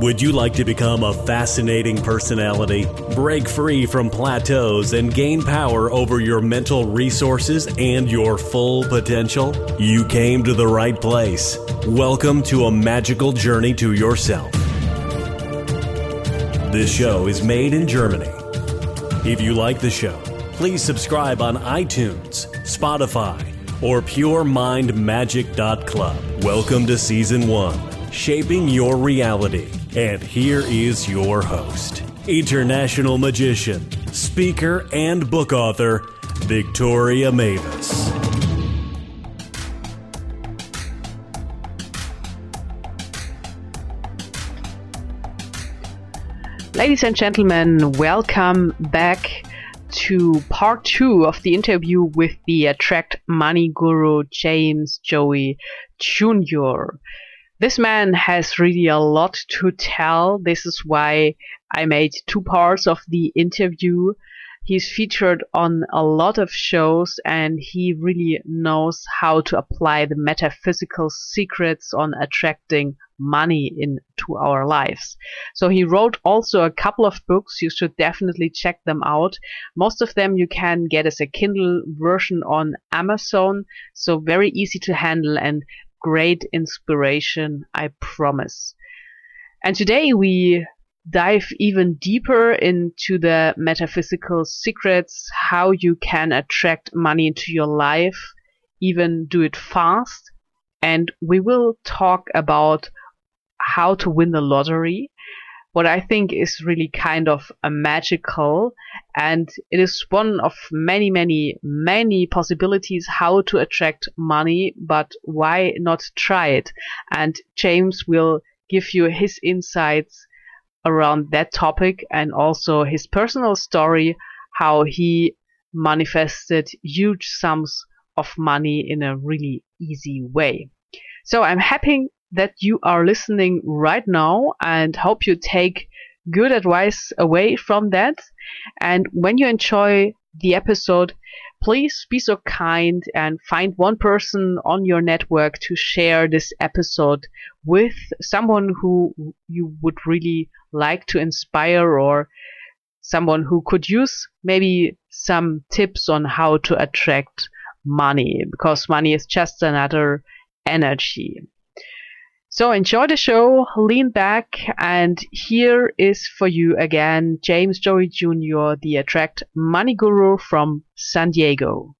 Would you like to become a fascinating personality, break free from plateaus, and gain power over your mental resources and your full potential? You came to the right place. Welcome to a magical journey to yourself. This show is made in Germany. If you like the show, please subscribe on iTunes, Spotify, or PureMindMagic.club. Welcome to Season 1, Shaping Your Reality. And here is your host, international magician, speaker, and book author, Victoria Mavis. Ladies and gentlemen, welcome back to part two of the interview with the Attract Money Guru James Goi Jr. This man has really a lot to tell. This is why I made two parts of the interview. He's featured on a lot of shows and he really knows how to apply the metaphysical secrets on attracting money into our lives. So he wrote also a couple of books. You should definitely check them out. Most of them you can get as a Kindle version on Amazon. So very easy to handle and great inspiration, I promise. And today we dive even deeper into the metaphysical secrets, how you can attract money into your life, even do it fast. And we will talk about how to win the lottery what I think is really kind of a magical and it is one of many, many, many possibilities how to attract money, but why not try it? And James will give you his insights around that topic and also his personal story, how he manifested huge sums of money in a really easy way. So I'm happy that you are listening right now and hope you take good advice away from that. And when you enjoy the episode, please be so kind and find one person on your network to share this episode with someone who you would really like to inspire or someone who could use maybe some tips on how to attract money because money is just another energy. So enjoy the show, lean back, and here is for you again James Goi Jr., the Attract Money Guru from San Diego.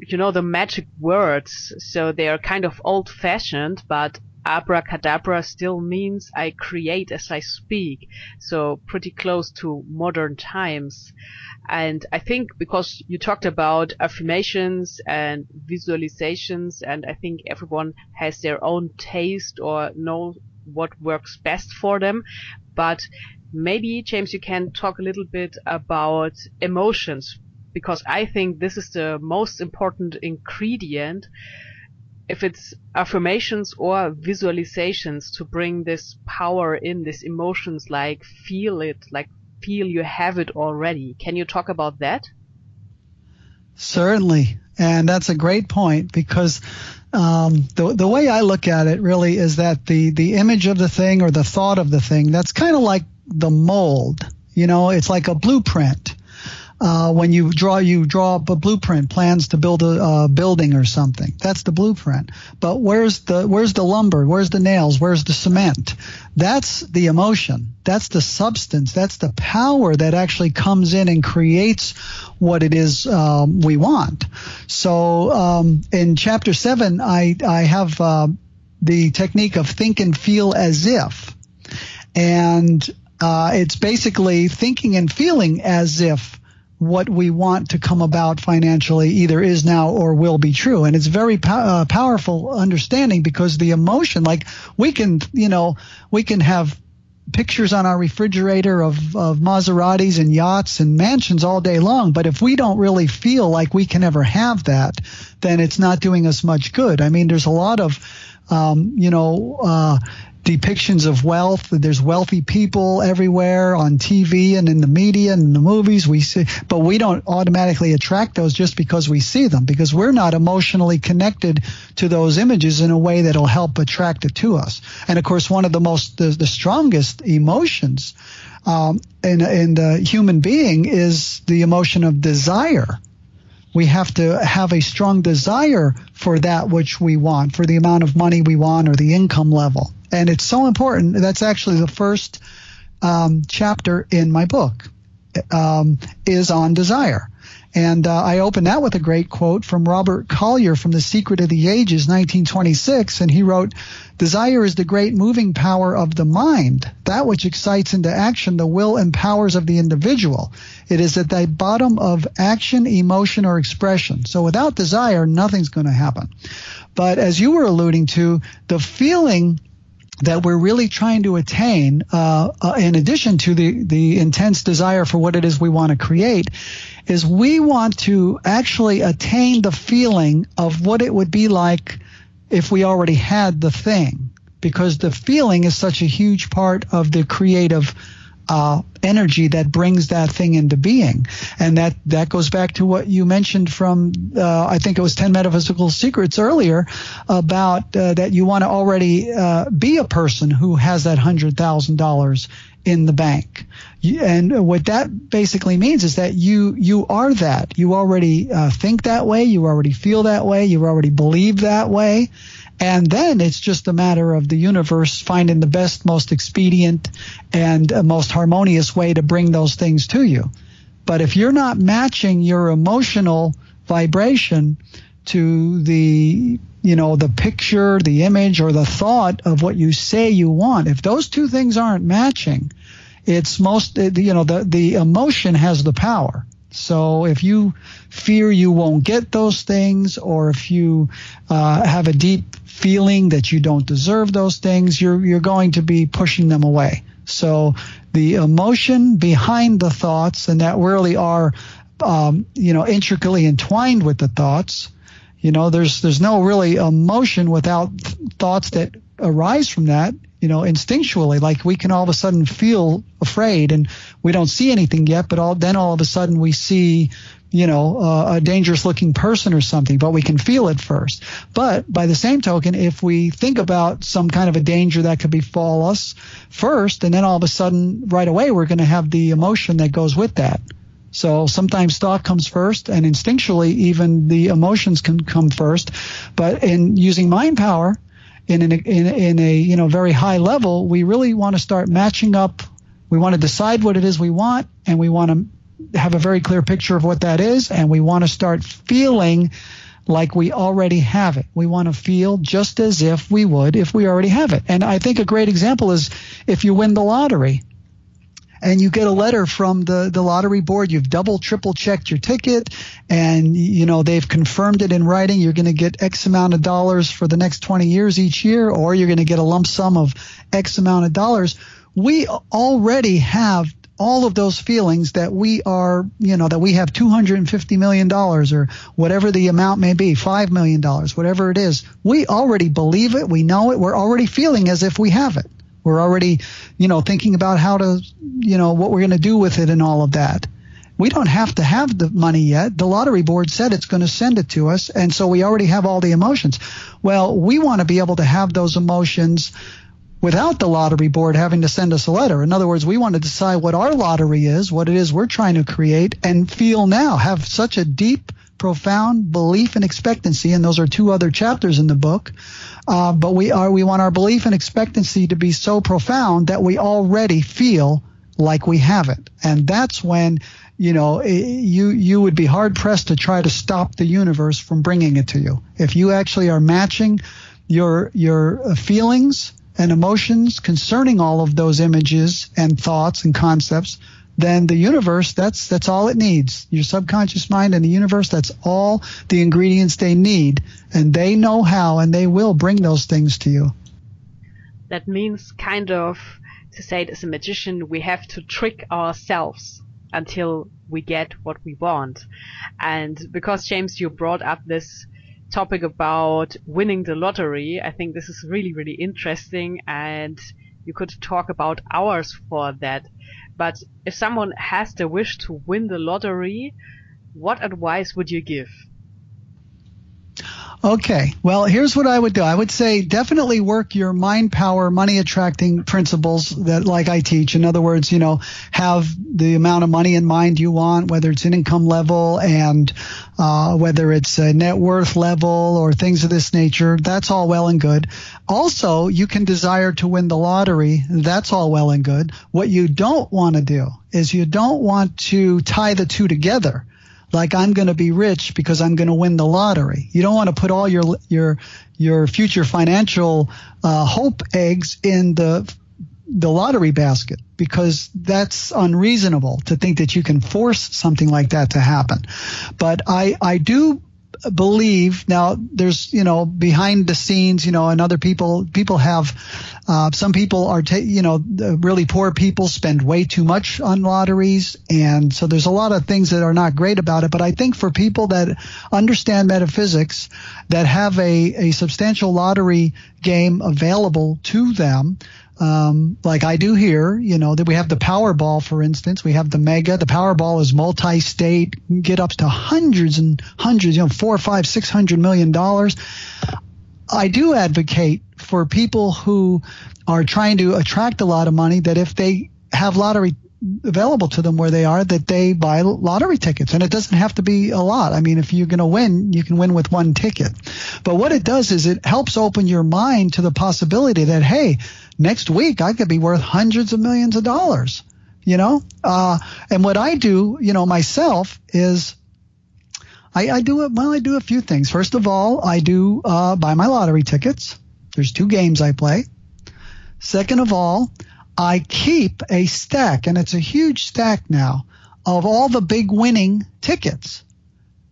You know the magic words, so they are kind of old fashioned, but abracadabra still means I create as I speak, so pretty close to modern times. And I think because you talked about affirmations and visualizations, and I think everyone has their own taste or know what works best for them. But maybe, James, you can talk a little bit about emotions because I think this is the most important ingredient if it's affirmations or visualizations to bring this power in, these emotions, like feel it, like feel you have it already. Can you talk about that? Certainly. And that's a great point because um, the the way I look at it really is that the the image of the thing or the thought of the thing that's kind of like the mold. You know, it's like a blueprint uh, when you draw you draw up a blueprint plans to build a, building or something. That's the blueprint. But where's the where's the lumber? Where's the nails? Where's the cement? That's the emotion. That's the substance. That's the power that actually comes in and creates what it is um, we want. So um, in chapter 7 i i have uh, the technique of think and feel as if. And uh, it's basically thinking and feeling as if what we want to come about financially either is now or will be true. And it's very po- uh, powerful understanding because the emotion, like we can, you know, we can have pictures on our refrigerator of, of Maseratis and yachts and mansions all day long. But if we don't really feel like we can ever have that, then it's not doing us much good. I mean, there's a lot of, um, you know, uh, depictions of wealth. There's wealthy people everywhere on TV and in the media and in the movies we see, but we don't automatically attract those just because we see them because we're not emotionally connected to those images in a way that'll help attract it to us. And of course, one of the most, the, the strongest emotions um, in, in the human being is the emotion of desire we have to have a strong desire for that which we want, for the amount of money we want or the income level. And it's so important. That's actually the first um, chapter in my book um, is on desire. And uh, I open that with a great quote from Robert Collier from The Secret of the Ages, 1926. And he wrote, Desire is the great moving power of the mind, that which excites into action the will and powers of the individual. It is at the bottom of action, emotion, or expression. So without desire, nothing's going to happen. But as you were alluding to, the feeling that we're really trying to attain, uh, uh, in addition to the, the intense desire for what it is we want to create, is we want to actually attain the feeling of what it would be like if we already had the thing. Because the feeling is such a huge part of the creative uh, energy that brings that thing into being. And that, that goes back to what you mentioned from, uh, I think it was 10 Metaphysical Secrets earlier about uh, that you want to already uh, be a person who has that $100,000 in the bank. And what that basically means is that you, you are that. You already uh, think that way. You already feel that way. You already believe that way. And then it's just a matter of the universe finding the best, most expedient, and uh, most harmonious way to bring those things to you. But if you're not matching your emotional vibration to the, you know, the picture, the image, or the thought of what you say you want, if those two things aren't matching, it's most, uh, you know, the, the emotion has the power. So if you fear you won't get those things, or if you uh, have a deep feeling that you don't deserve those things, you're you're going to be pushing them away. So the emotion behind the thoughts, and that really are, um, you know, intricately entwined with the thoughts. You know, there's there's no really emotion without thoughts that arise from that. You know, instinctually, like we can all of a sudden feel afraid, and we don't see anything yet, but all then all of a sudden we see you know, uh, a dangerous looking person or something, but we can feel it first. But by the same token, if we think about some kind of a danger that could befall us first, and then all of a sudden, right away, we're going to have the emotion that goes with that. So sometimes thought comes first, and instinctually, even the emotions can come first. But in using mind power, in an, in, in a you know very high level, we really want to start matching up. We want to decide what it is we want, and we want to have a very clear picture of what that is, and we want to start feeling like we already have it. We want to feel just as if we would if we already have it. And I think a great example is if you win the lottery and you get a letter from the, the lottery board, you've double, triple checked your ticket and, you know, they've confirmed it in writing. You're going to get X amount of dollars for the next 20 years each year, or you're going to get a lump sum of X amount of dollars. We already have all of those feelings that we are, you know, that we have $250 million or whatever the amount may be, $5 million, whatever it is. We already believe it. We know it. We're already feeling as if we have it. We're already, you know, thinking about how to, you know, what we're going to do with it and all of that. We don't have to have the money yet. The lottery board said it's going to send it to us. And so we already have all the emotions. Well, we want to be able to have those emotions without the lottery board having to send us a letter. In other words, we want to decide what our lottery is, what it is we're trying to create, and feel now, have such a deep, profound belief and expectancy, and those are two other chapters in the book. Uh, but we are we want our belief and expectancy to be so profound that we already feel like we have it, and that's when you know you you would be hard pressed to try to stop the universe from bringing it to you. If you actually are matching your your feelings and emotions concerning all of those images and thoughts and concepts, then the universe, that's, that's all it needs. Your subconscious mind and the universe, that's all the ingredients they need. And they know how and they will bring those things to you. That means kind of, to say it as a magician, we have to trick ourselves until we get what we want. And because James, you brought up this topic about winning the lottery. I think this is really, really interesting and you could talk about hours for that. But if someone has the wish to win the lottery, what advice would you give? Okay. Well, here's what I would do. I would say definitely work your mind power, money attracting principles that like I teach. In other words, you know, have the amount of money in mind you want, whether it's an income level and uh, whether it's a net worth level or things of this nature. That's all well and good. Also, you can desire to win the lottery. That's all well and good. What you don't want to do is you don't want to tie the two together like I'm going to be rich because I'm going to win the lottery. You don't want to put all your your your future financial uh, hope eggs in the the lottery basket because that's unreasonable to think that you can force something like that to happen. But I I do believe now there's you know behind the scenes you know and other people people have uh, some people are ta- you know really poor people spend way too much on lotteries and so there's a lot of things that are not great about it but i think for people that understand metaphysics that have a, a substantial lottery game available to them um, like I do here, you know, that we have the Powerball, for instance, we have the Mega. The Powerball is multi-state, get up to hundreds and hundreds, you know, four, five, six hundred million dollars. I do advocate for people who are trying to attract a lot of money that if they have lottery available to them where they are that they buy lottery tickets and it doesn't have to be a lot. I mean, if you're going to win, you can win with one ticket. But what it does is it helps open your mind to the possibility that, hey, next week I could be worth hundreds of millions of dollars, you know? Uh, and what I do, you know, myself is I, I do it. Well, I do a few things. First of all, I do uh, buy my lottery tickets. There's two games I play. Second of all, I keep a stack, and it's a huge stack now of all the big winning tickets.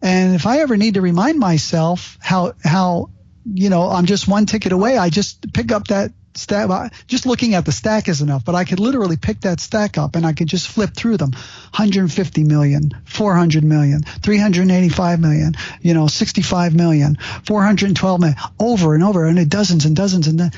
And if I ever need to remind myself how how you know I'm just one ticket away, I just pick up that stack. Just looking at the stack is enough, but I could literally pick that stack up and I could just flip through them. 150 million, 400 million, 385 million, you know, 65 million, 412 million, over and over, and it dozens and dozens, and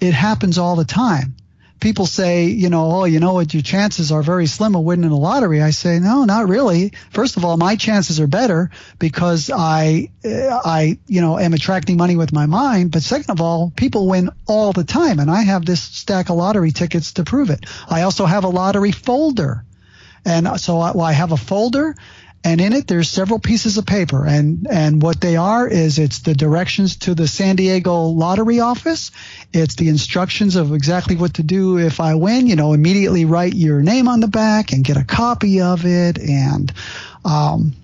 it happens all the time people say, you know, oh, you know what, your chances are very slim of winning the lottery. I say, no, not really. First of all, my chances are better because I, uh, I, you know, am attracting money with my mind. But second of all, people win all the time, and I have this stack of lottery tickets to prove it. I also have a lottery folder. And so I, well, I have a folder and in it there's several pieces of paper. And and what they are is it's the directions to the San Diego lottery office. It's the instructions of exactly what to do if I win. You know immediately write your name on the back and get a copy of it. And um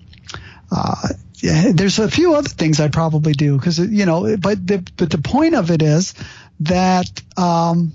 uh there's a few other things I'd probably do because you know but the but the point of it is that um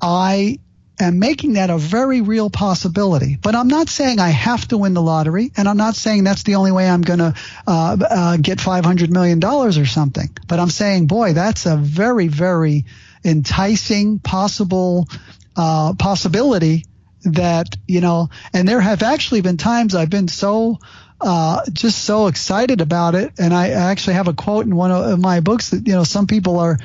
I am making that a very real possibility. But I'm not saying I have to win the lottery, and I'm not saying that's the only way I'm going to uh, uh, get $500 million or something. But I'm saying, boy, that's a very, very enticing possible uh, possibility that, you know, and there have actually been times I've been so uh, just so excited about it. And I actually have a quote in one of my books that, you know, some people are,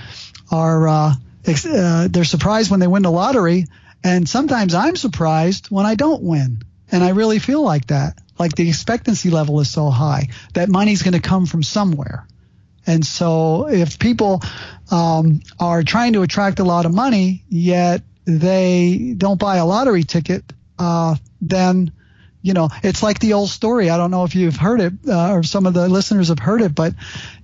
are, uh, uh, they're surprised when they win the lottery and sometimes I'm surprised when I don't win. And I really feel like that. Like the expectancy level is so high that money's going to come from somewhere. And so if people um, are trying to attract a lot of money, yet they don't buy a lottery ticket, uh, then you know, it's like the old story. I don't know if you've heard it uh, or some of the listeners have heard it, but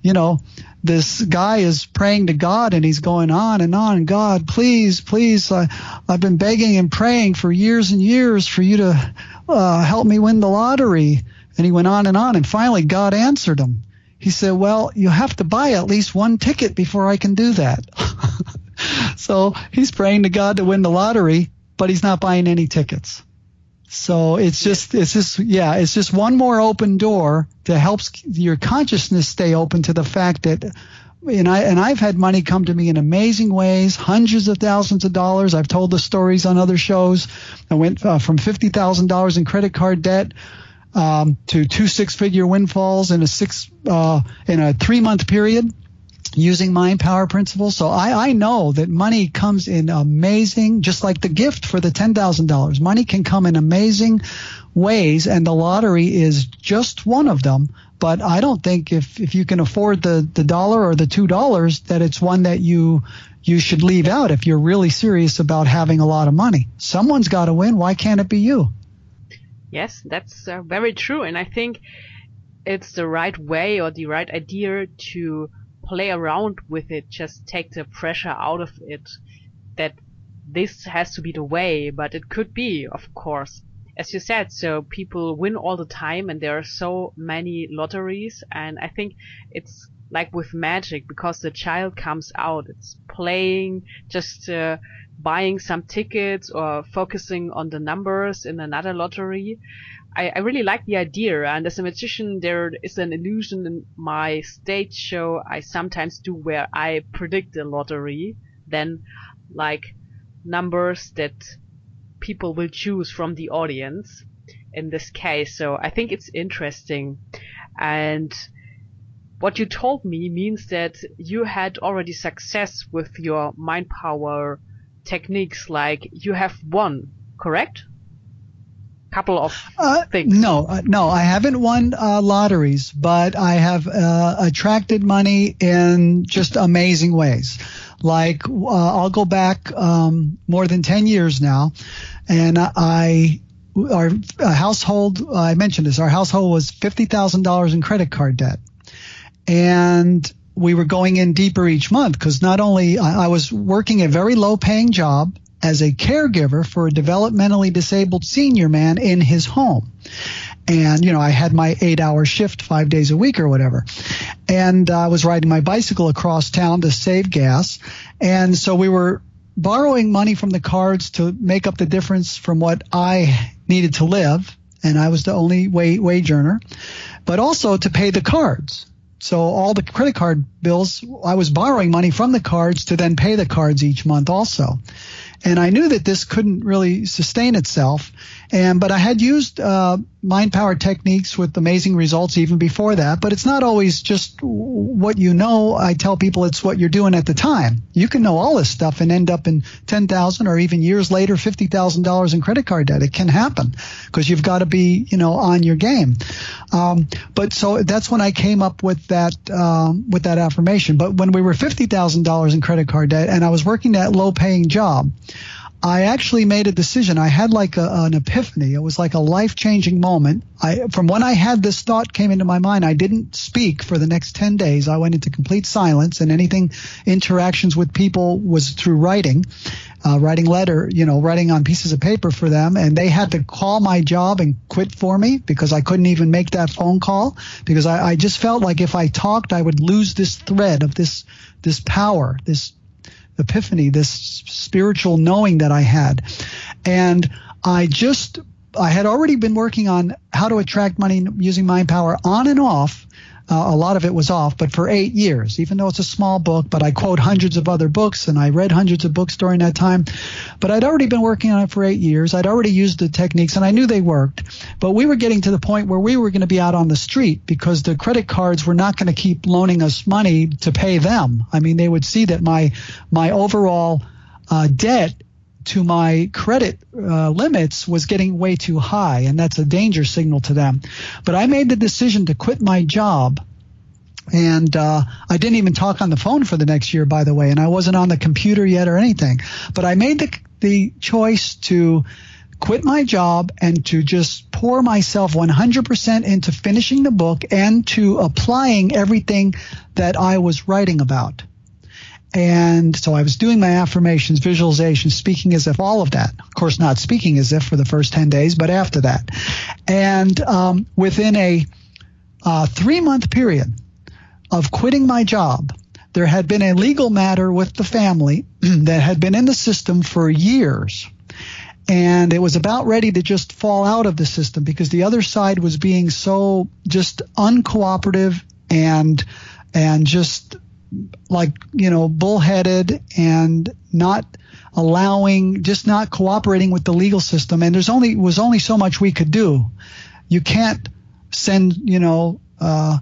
you know, this guy is praying to God and he's going on and on. God, please, please, uh, I've been begging and praying for years and years for you to uh, help me win the lottery. And he went on and on. And finally, God answered him. He said, Well, you have to buy at least one ticket before I can do that. so he's praying to God to win the lottery, but he's not buying any tickets. So it's just, it's just, yeah, it's just one more open door to help your consciousness stay open to the fact that, and I, and I've had money come to me in amazing ways, hundreds of thousands of dollars. I've told the stories on other shows. I went uh, from $50,000 in credit card debt um, to two six-figure windfalls in a six uh, in a three-month period using mind power principles. So I, I know that money comes in amazing, just like the gift for the $10,000. Money can come in amazing ways and the lottery is just one of them. But I don't think if, if you can afford the, the dollar or the two dollars that it's one that you, you should leave out if you're really serious about having a lot of money. Someone's got to win. Why can't it be you? Yes, that's uh, very true. And I think it's the right way or the right idea to play around with it, just take the pressure out of it that this has to be the way, but it could be, of course. As you said, so people win all the time and there are so many lotteries and I think it's like with magic because the child comes out, it's playing, just uh, buying some tickets or focusing on the numbers in another lottery I, I really like the idea. And as a magician, there is an illusion in my stage show I sometimes do where I predict the lottery, then like numbers that people will choose from the audience in this case. So I think it's interesting. And what you told me means that you had already success with your mind power techniques, like you have won, correct? Couple of uh, things? No, uh, no, I haven't won uh, lotteries, but I have uh, attracted money in just amazing ways. Like uh, I'll go back um, more than ten years now, and I our household I mentioned this. Our household was fifty thousand dollars in credit card debt, and we were going in deeper each month because not only I, I was working a very low paying job as a caregiver for a developmentally disabled senior man in his home. And, you know, I had my eight hour shift five days a week or whatever. And I was riding my bicycle across town to save gas. And so we were borrowing money from the cards to make up the difference from what I needed to live. And I was the only wage earner, but also to pay the cards. So all the credit card bills, I was borrowing money from the cards to then pay the cards each month also and I knew that this couldn't really sustain itself. And but I had used uh, mind power techniques with amazing results even before that. But it's not always just what you know. I tell people it's what you're doing at the time. You can know all this stuff and end up in ten thousand or even years later fifty thousand dollars in credit card debt. It can happen because you've got to be you know on your game. Um, but so that's when I came up with that um, with that affirmation. But when we were fifty thousand dollars in credit card debt and I was working that low paying job. I actually made a decision. I had like a, an epiphany. It was like a life changing moment. I, from when I had this thought came into my mind, I didn't speak for the next 10 days. I went into complete silence and anything interactions with people was through writing, uh, writing letter, you know, writing on pieces of paper for them. And they had to call my job and quit for me because I couldn't even make that phone call because I, I just felt like if I talked, I would lose this thread of this, this power, this epiphany, this spiritual knowing that I had. And I just, I had already been working on how to attract money using mind power on and off uh, a lot of it was off, but for eight years, even though it's a small book, but I quote hundreds of other books and I read hundreds of books during that time. But I'd already been working on it for eight years. I'd already used the techniques and I knew they worked. But we were getting to the point where we were going to be out on the street because the credit cards were not going to keep loaning us money to pay them. I mean, they would see that my, my overall uh, debt to my credit uh, limits was getting way too high, and that's a danger signal to them. But I made the decision to quit my job. And uh, I didn't even talk on the phone for the next year, by the way, and I wasn't on the computer yet or anything. But I made the, the choice to quit my job and to just pour myself 100% into finishing the book and to applying everything that I was writing about. And so I was doing my affirmations, visualizations, speaking as if all of that. Of course, not speaking as if for the first 10 days, but after that. And um, within a uh, three month period of quitting my job, there had been a legal matter with the family that had been in the system for years. And it was about ready to just fall out of the system because the other side was being so just uncooperative and and just like you know bullheaded and not allowing just not cooperating with the legal system and there's only was only so much we could do you can't send, you know, uh,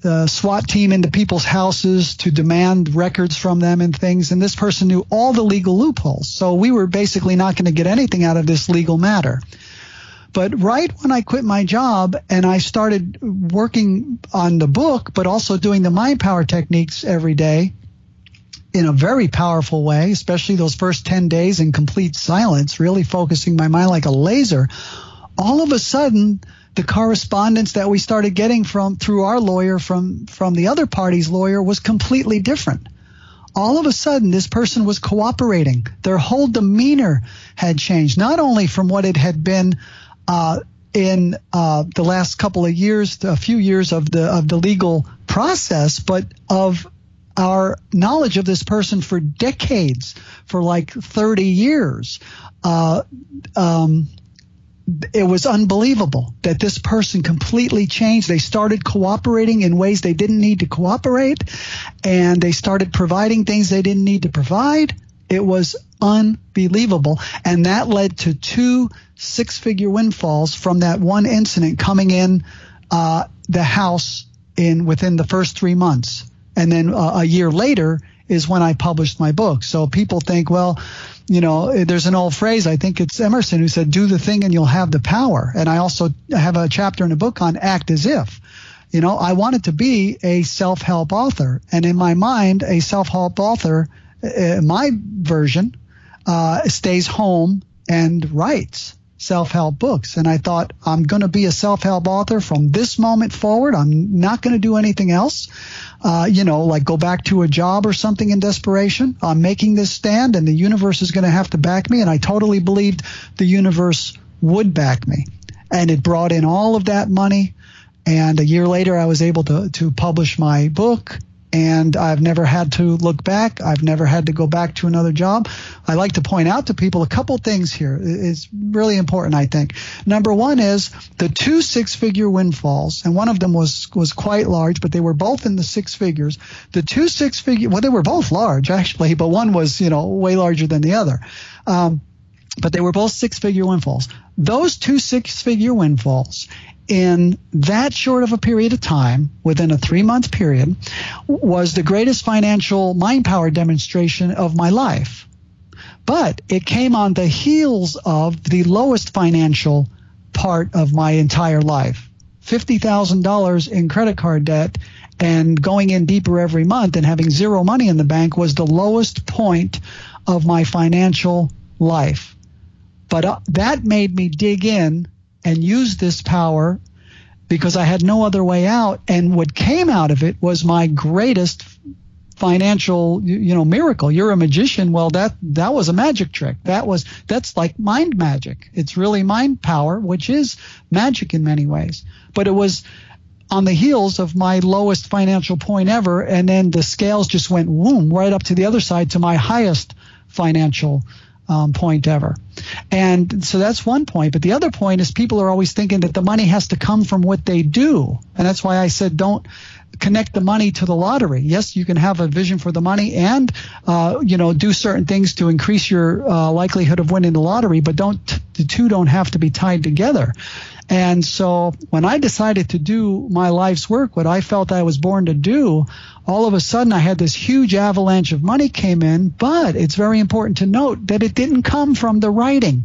the SWAT team into people's houses to demand records from them and things. And this person knew all the legal loopholes. So we were basically not going to get anything out of this legal matter. But right when I quit my job and I started working on the book, but also doing the mind power techniques every day in a very powerful way, especially those first 10 days in complete silence, really focusing my mind like a laser, all of a sudden, the correspondence that we started getting from through our lawyer from from the other party's lawyer was completely different. All of a sudden this person was cooperating. Their whole demeanor had changed not only from what it had been uh, in uh, the last couple of years a few years of the of the legal process but of our knowledge of this person for decades for like 30 years uh, um, it was unbelievable that this person completely changed. They started cooperating in ways they didn't need to cooperate, and they started providing things they didn't need to provide. It was unbelievable. And that led to two six figure windfalls from that one incident coming in uh, the house in within the first three months. And then uh, a year later is when I published my book. So people think, well, you know, there's an old phrase, I think it's Emerson who said, do the thing and you'll have the power. And I also have a chapter in the book on act as if. You know, I wanted to be a self help author. And in my mind, a self help author, uh, my version, uh, stays home and writes self help books. And I thought, I'm going to be a self help author from this moment forward. I'm not going to do anything else. Uh, you know, like go back to a job or something in desperation. I'm making this stand and the universe is going to have to back me. And I totally believed the universe would back me. And it brought in all of that money. And a year later, I was able to, to publish my book and I've never had to look back. I've never had to go back to another job. I like to point out to people a couple things here. It's really important, I think. Number one is the two six-figure windfalls, and one of them was was quite large, but they were both in the six figures. The two six-figure, well, they were both large actually, but one was you know way larger than the other. Um, but they were both six-figure windfalls. Those two six-figure windfalls in that short of a period of time, within a three month period, was the greatest financial mind power demonstration of my life. But it came on the heels of the lowest financial part of my entire life $50,000 in credit card debt and going in deeper every month and having zero money in the bank was the lowest point of my financial life. But uh, that made me dig in and used this power because I had no other way out. And what came out of it was my greatest financial you know miracle. You're a magician. Well that that was a magic trick. That was that's like mind magic. It's really mind power which is magic in many ways. But it was on the heels of my lowest financial point ever. And then the scales just went whoom right up to the other side to my highest financial um, point ever. And so that's one point. But the other point is people are always thinking that the money has to come from what they do. And that's why I said don't connect the money to the lottery. Yes, you can have a vision for the money and, uh, you know, do certain things to increase your uh, likelihood of winning the lottery, but don't, the two don't have to be tied together. And so when I decided to do my life's work, what I felt I was born to do, all of a sudden I had this huge avalanche of money came in, but it's very important to note that it didn't come from the writing.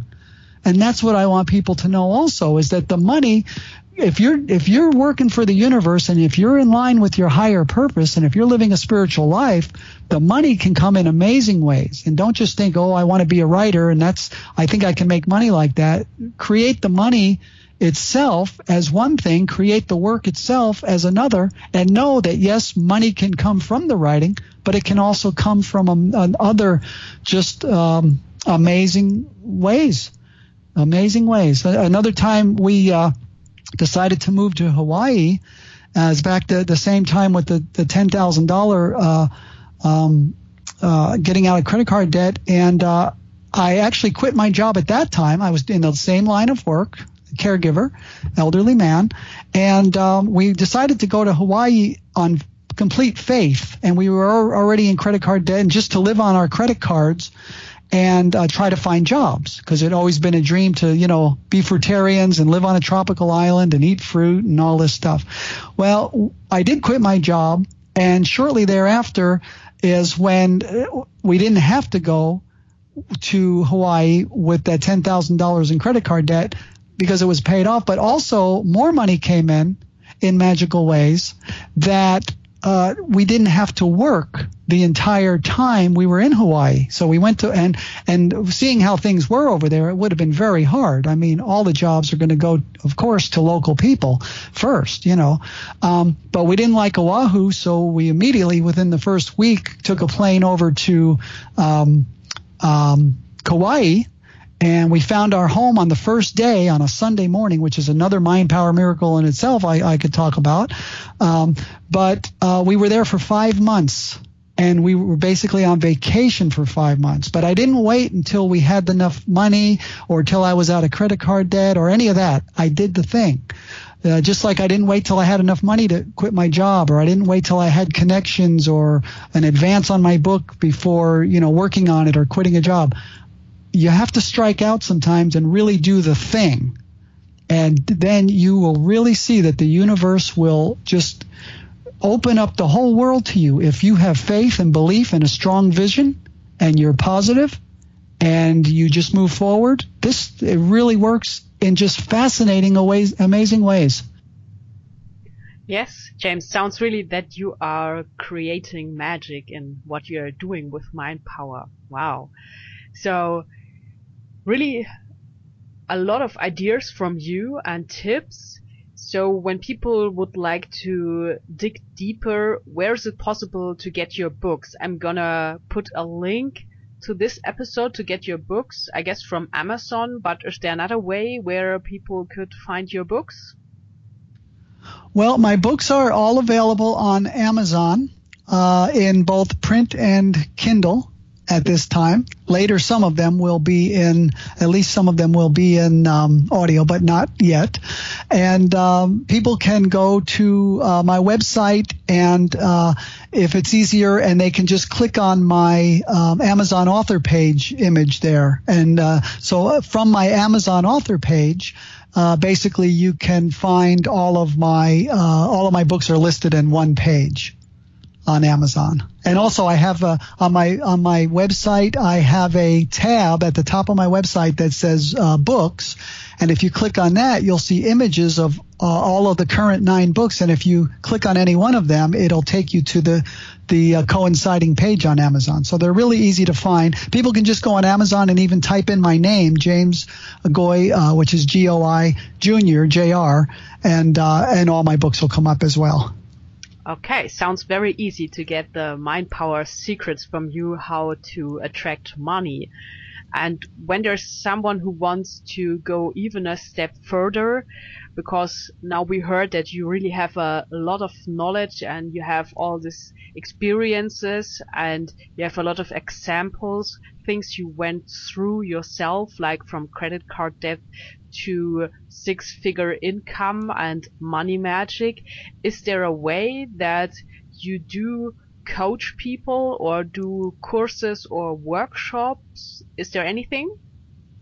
And that's what I want people to know also is that the money if you're if you're working for the universe and if you're in line with your higher purpose and if you're living a spiritual life, the money can come in amazing ways. And don't just think, "Oh, I want to be a writer and that's I think I can make money like that." Create the money itself as one thing, create the work itself as another, and know that yes, money can come from the writing, but it can also come from um, other just um, amazing ways. Amazing ways. Another time we uh, decided to move to Hawaii, as back to the same time with the, the $10,000 uh, um, uh, getting out of credit card debt. And uh, I actually quit my job at that time. I was in the same line of work, caregiver, elderly man, and um, we decided to go to Hawaii on complete faith, and we were already in credit card debt, and just to live on our credit cards. and uh, try to find jobs because it always been a dream to, you know, be fruitarians and live on a tropical island and eat fruit and all this stuff. Well, I did quit my job, and shortly thereafter is when uh, we didn't have to go to Hawaii with that $10,000 in credit card debt because it was paid off, but also more money came in in magical ways that uh, we didn't have to work the entire time we were in Hawaii. So we went to and and seeing how things were over there, it would have been very hard. I mean, all the jobs are going to go, of course, to local people first, you know. Um, but we didn't like Oahu, so we immediately, within the first week, took a plane over to um, um, Kauai and we found our home on the first day on a Sunday morning, which is another mind power miracle in itself I, I could talk about. Um, but uh, we were there for five months and we were basically on vacation for five months. But I didn't wait until we had enough money or till I was out of credit card debt or any of that. I did the thing. Uh, just like I didn't wait till I had enough money to quit my job, or I didn't wait till I had connections or an advance on my book before, you know, working on it or quitting a job you have to strike out sometimes and really do the thing. And then you will really see that the universe will just open up the whole world to you if you have faith and belief and a strong vision and you're positive and you just move forward. This it really works in just fascinating ways, amazing ways. Yes, James, sounds really that you are creating magic in what you're doing with mind power. Wow. So really a lot of ideas from you and tips. So when people would like to dig deeper, where is it possible to get your books? I'm gonna put a link to this episode to get your books, I guess from Amazon, but is there another way where people could find your books? Well, my books are all available on Amazon uh, in both print and Kindle at this time. Later, some of them will be in, at least some of them will be in um, audio, but not yet. And um, people can go to uh, my website, and uh, if it's easier, and they can just click on my um, Amazon author page image there. And uh, so uh, from my Amazon author page, uh, basically you can find all of my uh, all of my books are listed in one page on Amazon. And also I have a, on my on my website I have a tab at the top of my website that says uh, books and if you click on that you'll see images of uh, all of the current 9 books and if you click on any one of them it'll take you to the the uh, coinciding page on Amazon. So they're really easy to find. People can just go on Amazon and even type in my name, James Goi, uh, which is G O I Junior J R, and uh, and all my books will come up as well. Okay, sounds very easy to get the mind power secrets from you how to attract money. And when there's someone who wants to go even a step further, because now we heard that you really have a, lot of knowledge and you have all these experiences and you have a lot of examples, things you went through yourself, like from credit card debt to six figure income and money magic. Is there a way that you do coach people or do courses or workshops? Is there anything?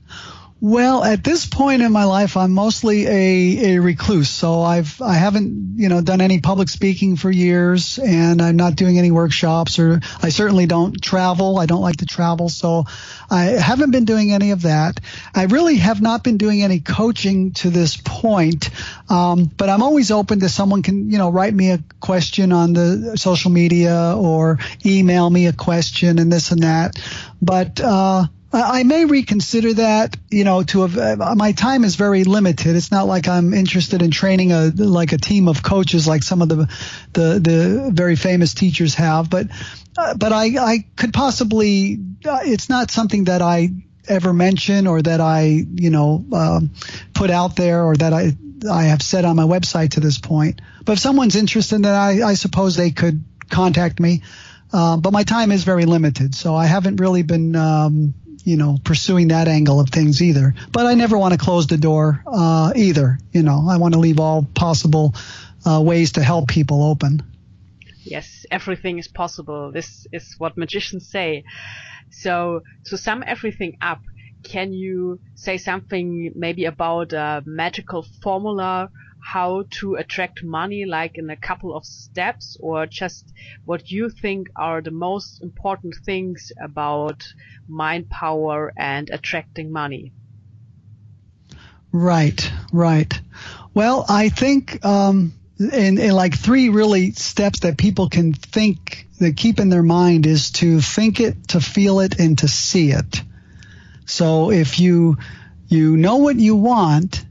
Well, at this point in my life, I'm mostly a, a recluse. So I've, I haven't, you know, done any public speaking for years and I'm not doing any workshops or I certainly don't travel. I don't like to travel. So I haven't been doing any of that. I really have not been doing any coaching to this point. Um, but I'm always open to someone can, you know, write me a question on the social media or email me a question and this and that. But, uh, I may reconsider that. You know, to uh, my time is very limited. It's not like I'm interested in training a like a team of coaches like some of the the, the very famous teachers have. But uh, but I I could possibly. Uh, it's not something that I ever mention or that I you know um, put out there or that I I have said on my website to this point. But if someone's interested in that, I, I suppose they could contact me. Uh, but my time is very limited, so I haven't really been um, you know, pursuing that angle of things either. But I never want to close the door uh, either. You know, I want to leave all possible uh, ways to help people open. Yes, everything is possible. This is what magicians say. So to sum everything up, can you say something maybe about a magical formula how to attract money like in a couple of steps or just what you think are the most important things about mind power and attracting money. Right right. Well i think um in, in like three really steps that people can think that keep in their mind is to think it to feel it and to see it. So if you you know what you want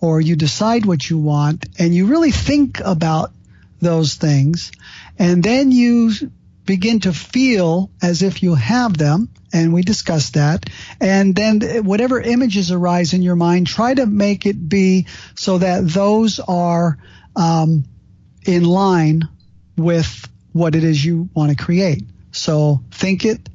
or you decide what you want and you really think about those things and then you begin to feel as if you have them and we discussed that and then whatever images arise in your mind try to make it be so that those are um, in line with what it is you want to create. So think it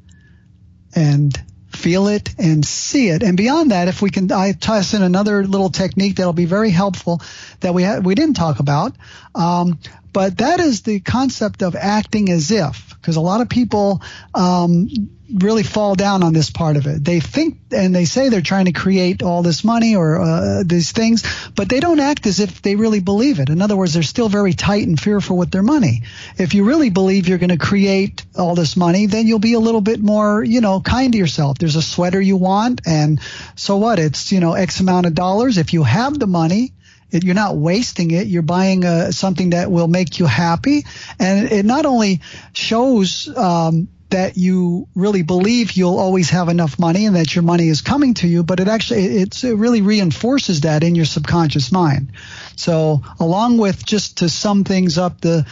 and feel it and see it. And beyond that, if we can, I toss in another little technique that'll be very helpful that we ha- we didn't talk about. Um, but that is the concept of acting as if, because a lot of people um, really fall down on this part of it. They think and they say they're trying to create all this money or uh, these things, but they don't act as if they really believe it. In other words, they're still very tight and fearful with their money. If you really believe you're going to create all this money, then you'll be a little bit more, you know, kind to yourself. There's a sweater you want, and so what? It's you know X amount of dollars. If you have the money, it, you're not wasting it. You're buying uh, something that will make you happy, and it not only shows um, that you really believe you'll always have enough money and that your money is coming to you, but it actually it really reinforces that in your subconscious mind. So along with just to sum things up, the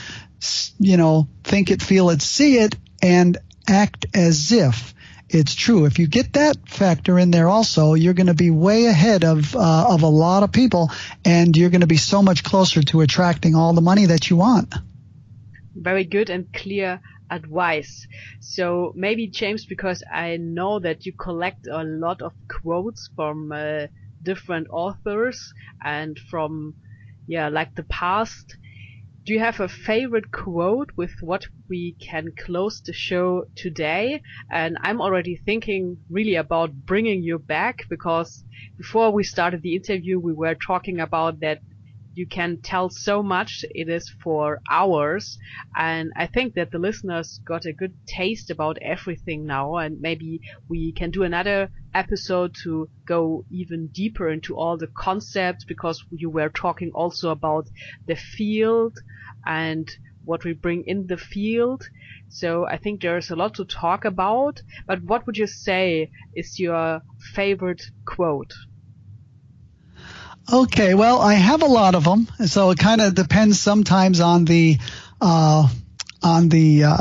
you know think it, feel it, see it, and act as if it's true. If you get that factor in there also, you're going to be way ahead of uh, of a lot of people, and you're going to be so much closer to attracting all the money that you want. Very good and clear advice. So maybe James, because I know that you collect a lot of quotes from uh, different authors and from yeah like the past do you have a favorite quote with what we can close the show today? And I'm already thinking really about bringing you back because before we started the interview, we were talking about that you can tell so much. It is for hours. And I think that the listeners got a good taste about everything now. And maybe we can do another episode to go even deeper into all the concepts because you were talking also about the field and what we bring in the field. So I think there's a lot to talk about. But what would you say is your favorite quote? Okay, well, I have a lot of them, so it kind of depends sometimes on the uh, on the uh,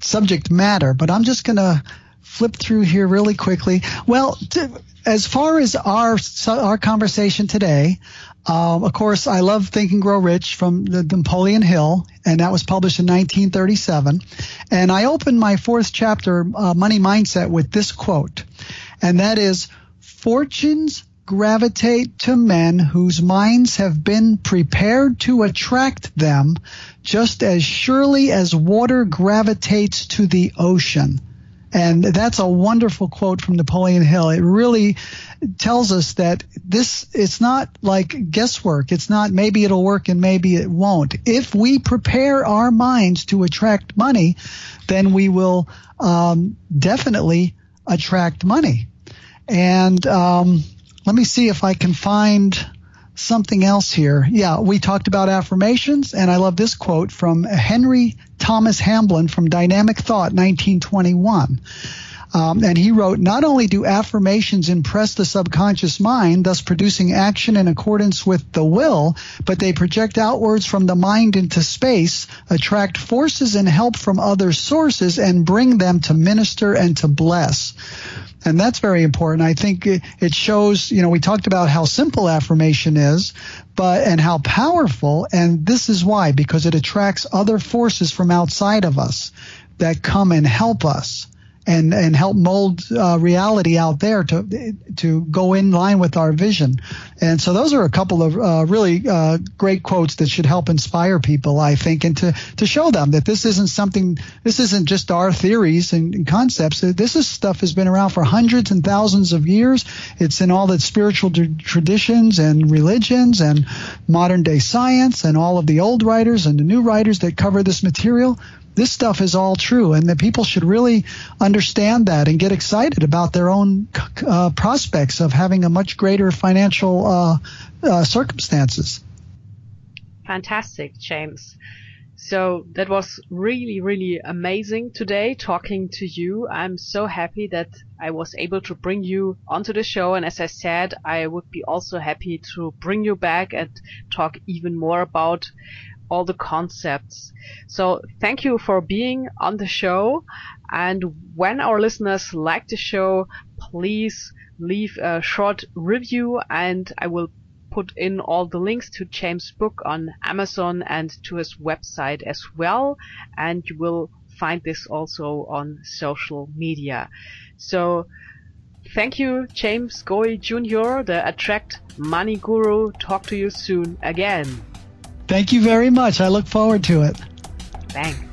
subject matter. But I'm just going to flip through here really quickly. Well, to, as far as our our conversation today, um, of course, I love Think and Grow Rich from the Napoleon Hill, and that was published in 1937. And I opened my fourth chapter, uh, Money Mindset, with this quote, and that is, "Fortunes gravitate to men whose minds have been prepared to attract them just as surely as water gravitates to the ocean. And that's a wonderful quote from Napoleon Hill. It really tells us that this, it's not like guesswork. It's not maybe it'll work and maybe it won't. If we prepare our minds to attract money, then we will um, definitely attract money. And um, let me see if I can find something else here. Yeah, we talked about affirmations, and I love this quote from Henry Thomas Hamblin from Dynamic Thought, 1921. Um, and he wrote, not only do affirmations impress the subconscious mind, thus producing action in accordance with the will, but they project outwards from the mind into space, attract forces and help from other sources, and bring them to minister and to bless. And that's very important. I think it shows, you know, we talked about how simple affirmation is, but, and how powerful. And this is why, because it attracts other forces from outside of us that come and help us and and help mold uh, reality out there to to go in line with our vision. And so those are a couple of uh, really uh, great quotes that should help inspire people, I think, and to to show them that this isn't something, this isn't just our theories and, and concepts. This is stuff has been around for hundreds and thousands of years. It's in all the spiritual traditions and religions and modern day science and all of the old writers and the new writers that cover this material this stuff is all true, and that people should really understand that and get excited about their own uh, prospects of having a much greater financial uh, uh, circumstances. Fantastic, James. So that was really, really amazing today talking to you. I'm so happy that I was able to bring you onto the show. And as I said, I would be also happy to bring you back and talk even more about all the concepts. So thank you for being on the show. And when our listeners like the show, please leave a short review and I will put in all the links to James' book on Amazon and to his website as well. And you will find this also on social media. So thank you, James Goi Jr., the Attract Money Guru. Talk to you soon again. Thank you very much. I look forward to it. Thanks.